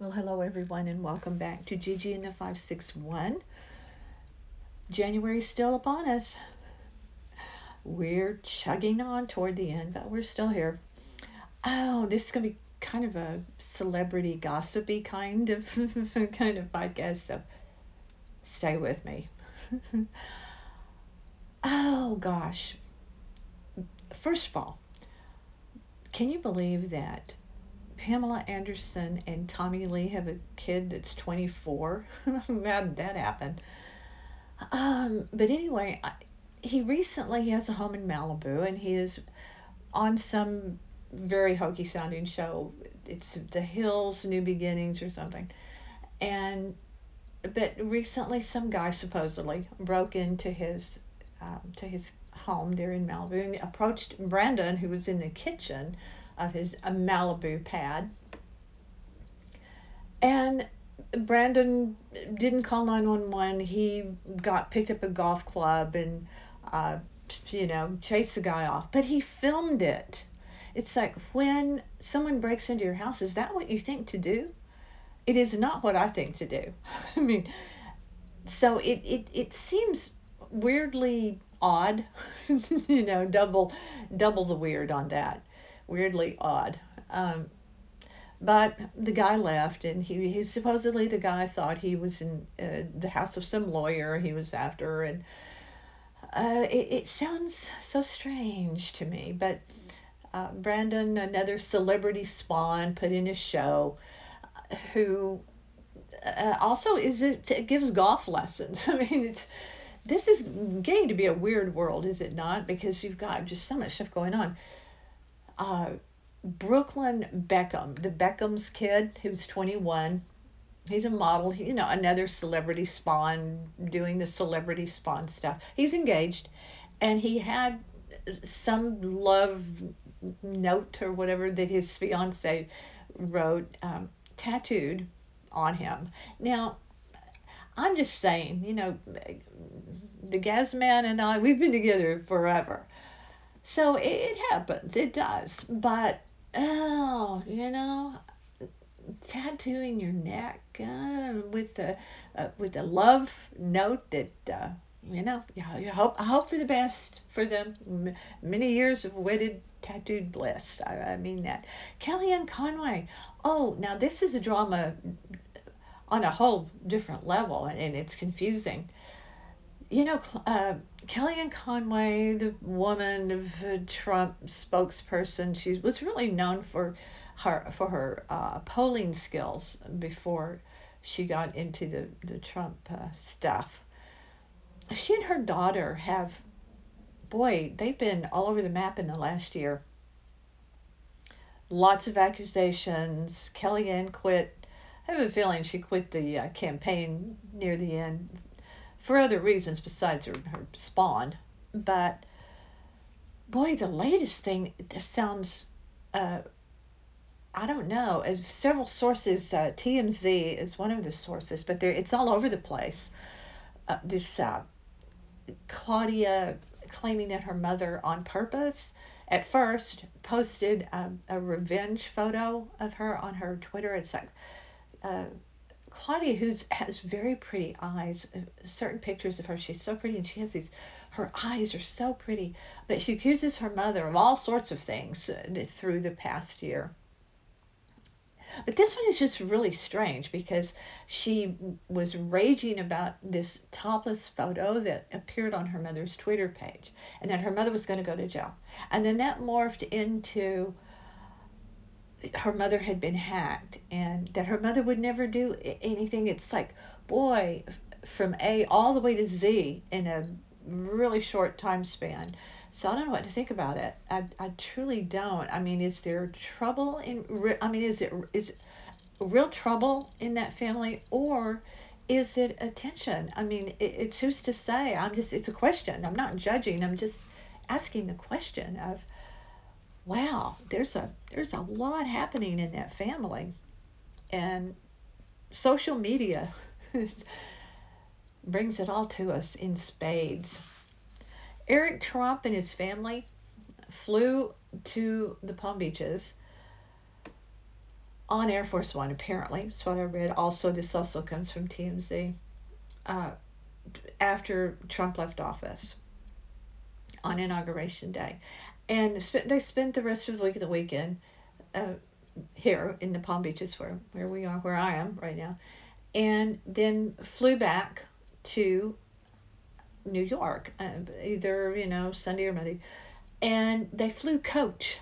Well, hello everyone, and welcome back to Gigi and the 561. January's still upon us. We're chugging on toward the end, but we're still here. Oh, this is gonna be kind of a celebrity gossipy kind of kind of podcast, so stay with me. oh gosh. First of all, can you believe that Pamela Anderson and Tommy Lee have a kid that's 24. How did that happen? Um, but anyway, I, he recently has a home in Malibu and he is on some very hokey sounding show. It's The Hills, New Beginnings, or something. And but recently, some guy supposedly broke into his um, to his home there in Malibu and approached Brandon, who was in the kitchen of his Malibu pad. And Brandon didn't call 911. He got picked up a golf club and, uh, you know, chased the guy off. But he filmed it. It's like when someone breaks into your house, is that what you think to do? It is not what I think to do. I mean, so it, it, it seems weirdly odd, you know, double double the weird on that weirdly odd. Um, but the guy left, and he, he supposedly the guy thought he was in uh, the house of some lawyer he was after, and uh, it, it sounds so strange to me. But uh, Brandon, another celebrity spawn, put in a show, who uh, also is it gives golf lessons. I mean, it's this is getting to be a weird world, is it not? Because you've got just so much stuff going on uh, Brooklyn Beckham, the Beckham's kid who's 21. He's a model, you know, another celebrity spawn doing the celebrity spawn stuff. He's engaged and he had some love note or whatever that his fiance wrote um, tattooed on him. Now, I'm just saying, you know, the Gazman and I, we've been together forever. So it, happens, it does. But oh, you know, tattooing your neck uh, with a uh, with a love note that uh, you know you hope I hope for the best for them. M- many years of wedded tattooed bliss. I, I mean that. Kellyanne Conway. Oh, now this is a drama on a whole different level, and, and it's confusing you know, uh, Kellyanne Conway, the woman of Trump spokesperson, she was really known for her for her uh, polling skills before she got into the the Trump uh, stuff. She and her daughter have, boy, they've been all over the map in the last year. Lots of accusations. Kellyanne quit. I have a feeling she quit the uh, campaign near the end for other reasons besides her, her spawn. But boy, the latest thing sounds. Uh, I don't know. Several sources, uh, TMZ is one of the sources, but there it's all over the place. Uh, this uh, Claudia claiming that her mother, on purpose, at first posted um, a revenge photo of her on her Twitter. It's like uh, Claudia, who has very pretty eyes, uh, certain pictures of her, she's so pretty, and she has these, her eyes are so pretty, but she accuses her mother of all sorts of things uh, through the past year. But this one is just really strange because she was raging about this topless photo that appeared on her mother's Twitter page, and that her mother was going to go to jail. And then that morphed into her mother had been hacked and that her mother would never do anything. It's like, boy, from A all the way to Z in a really short time span. So I don't know what to think about it. I, I truly don't. I mean, is there trouble in? I mean, is it is real trouble in that family or is it attention? I mean, it, it's who's to say? I'm just. It's a question. I'm not judging. I'm just asking the question of wow, there's a there's a lot happening in that family, and social media brings it all to us in spades. Eric Trump and his family flew to the Palm Beaches on Air Force One, apparently. That's what I read. Also, this also comes from TMZ. Uh, after Trump left office on Inauguration Day. And they spent the rest of the week the weekend uh, here in the Palm Beaches, where, where we are, where I am right now, and then flew back to New York, uh, either, you know, Sunday or Monday. And they flew coach.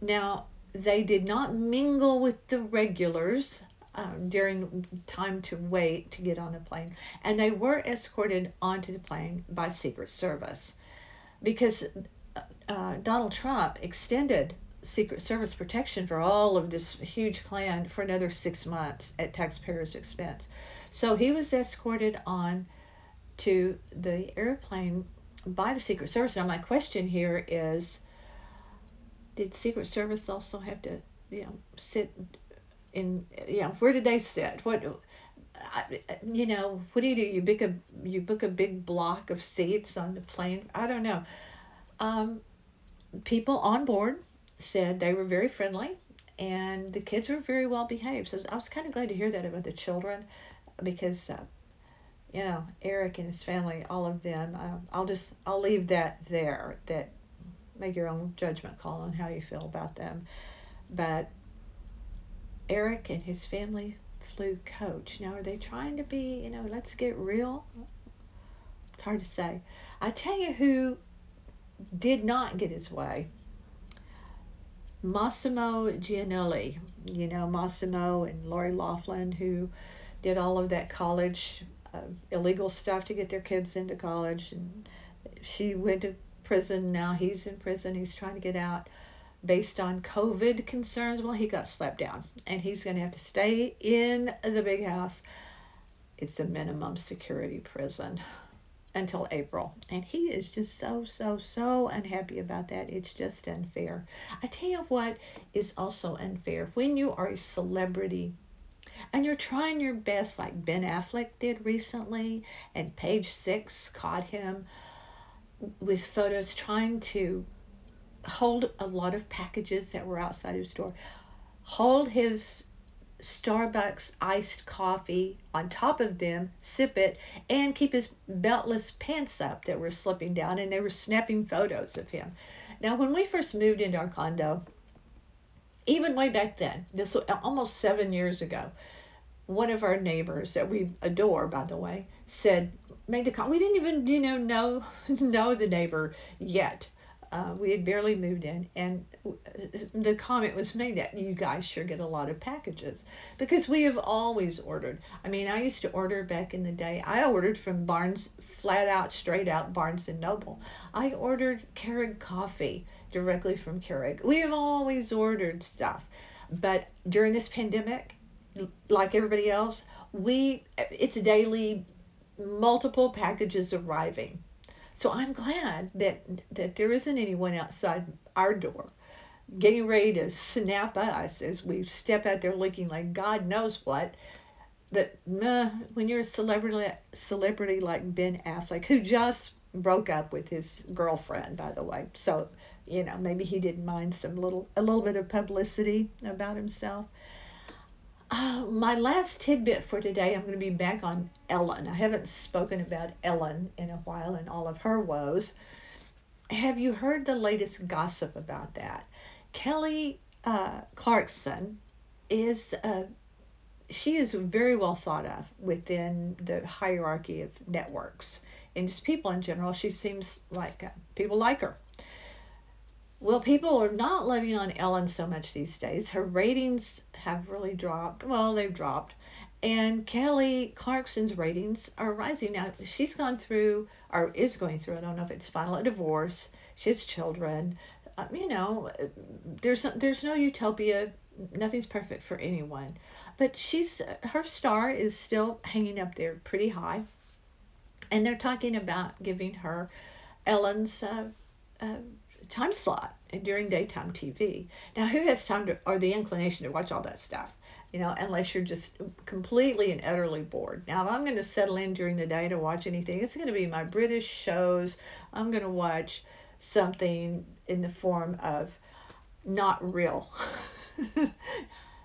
Now, they did not mingle with the regulars um, during time to wait to get on the plane, and they were escorted onto the plane by Secret Service because uh, Donald Trump extended Secret Service protection for all of this huge clan for another six months at taxpayers' expense. So he was escorted on to the airplane by the Secret Service. Now, my question here is did Secret Service also have to, you know, sit in, you know, where did they sit? What, you know, what do you do? You book a you book a big block of seats on the plane. I don't know. Um, people on board said they were very friendly, and the kids were very well behaved. So I was kind of glad to hear that about the children, because. Uh, you know Eric and his family, all of them. Uh, I'll just I'll leave that there. That make your own judgment call on how you feel about them. But Eric and his family flew coach. Now, are they trying to be, you know, let's get real? It's hard to say. I tell you who did not get his way. Mossimo Giannulli, you know, Mossimo and Lori Loughlin, who did all of that college uh, illegal stuff to get their kids into college. And she went to prison. Now he's in prison. He's trying to get out based on COVID concerns. Well, he got slapped down and he's going to have to stay in the big house. It's a minimum security prison until April. And he is just so, so, so unhappy about that. It's just unfair. I tell you what is also unfair when you are a celebrity and you're trying your best, like Ben Affleck did recently, and page six caught him with photos trying to hold a lot of packages that were outside his door, hold his Starbucks iced coffee on top of them, sip it, and keep his beltless pants up that were slipping down, and they were snapping photos of him. Now, when we first moved into our condo, even way back then, this was almost seven years ago, one of our neighbors that we adore, by the way, said, made the comment. We didn't even, you know, know know the neighbor yet. Uh, we had barely moved in, and the comment was made that you guys sure get a lot of packages because we have always ordered. I mean, I used to order back in the day. I ordered from Barnes, flat out, straight out Barnes and Noble. I ordered Keurig coffee directly from Keurig. We have always ordered stuff, but during this pandemic, like everybody else, we it's a daily multiple packages arriving. So I'm glad that that there isn't anyone outside our door getting ready to snap us as we step out there looking like God knows what. Uh, when you're a celebrity celebrity like Ben Affleck, who just broke up with his girlfriend, by the way, so you know maybe he didn't mind some little a little bit of publicity about himself. Uh, my last tidbit for today, I'm going to be back on Ellen. I haven't spoken about Ellen in a while and all of her woes. Have you heard the latest gossip about that? Kelly uh, Clarkson is uh, she is very well thought of within the hierarchy of networks and just people in general. She seems like uh, people like her. Well, people are not loving on Ellen so much these days. Her ratings have really dropped. Well, they've dropped. And Kelly Clarkson's ratings are rising. Now, she's gone through, or is going through, I don't know if it's final, a divorce. She has children. Um, you know, there's there's no utopia. Nothing's perfect for anyone. But she's her star is still hanging up there pretty high. And they're talking about giving her Ellen's uh, uh, time slot during daytime TV. Now, who has time to or the inclination to watch all that stuff? You know, unless you're just completely and utterly bored. Now, if I'm going to settle in during the day to watch anything, it's going to be my British shows. I'm going to watch something in the form of not real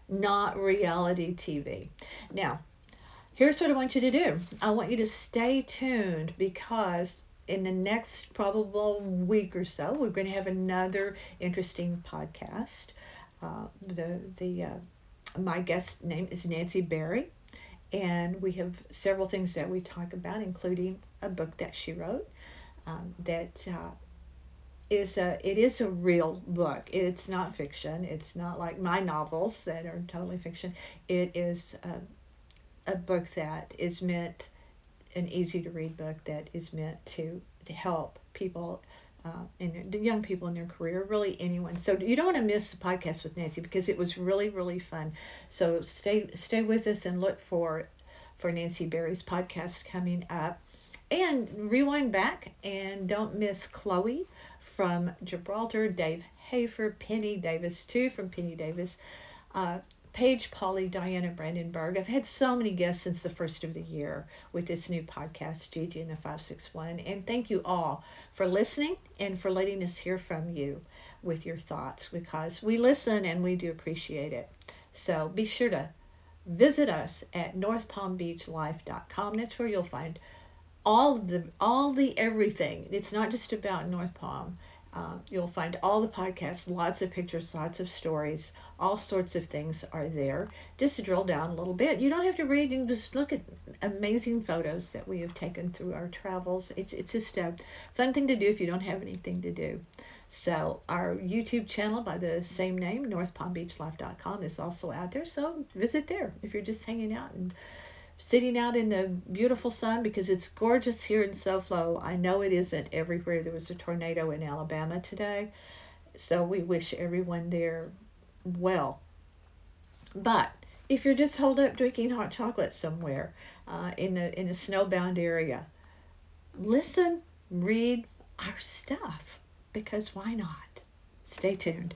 not reality TV. Now, here's what I want you to do I want you to stay tuned because in the next probable week or so, we're going to have another interesting podcast. Uh, the the uh, my guest name is Nancy Berry, and we have several things that we talk about, including a book that she wrote um, that uh, is a it is a real book. It's not fiction. It's not like my novels that are totally fiction. It is a, a book that is meant an easy to read book that is meant to to help people uh, and the young people in their career, really anyone. So you don't want to miss the podcast with Nancy because it was really really fun. So stay stay with us and look for for Nancy Berry's podcast coming up. And rewind back and don't miss Chloe from Gibraltar, Dave Hafer, Penny Davis, too, from Penny Davis, uh, Paige, Polly, Diana Brandenburg. I've had so many guests since the first of the year with this new podcast, Gigi and the 561. And thank you all for listening and for letting us hear from you with your thoughts because we listen and we do appreciate it. So be sure to visit us at northpalmbeachlife.com. That's where you'll find all the all the everything. It's not just about North Palm. Uh, you'll find all the podcasts, lots of pictures, lots of stories, all sorts of things are there. Just to drill down a little bit, you don't have to read. You just look at amazing photos that we have taken through our travels. It's it's just a fun thing to do if you don't have anything to do. So our YouTube channel by the same name, NorthPalmBeachLife.com, is also out there. So visit there if you're just hanging out and sitting out in the beautiful sun because it's gorgeous here in SoFlo. I know it isn't everywhere. There was a tornado in Alabama today, so we wish everyone there well. But if you're just holed up drinking hot chocolate somewhere uh, in a in a snowbound area, listen, read our stuff because why not? Stay tuned.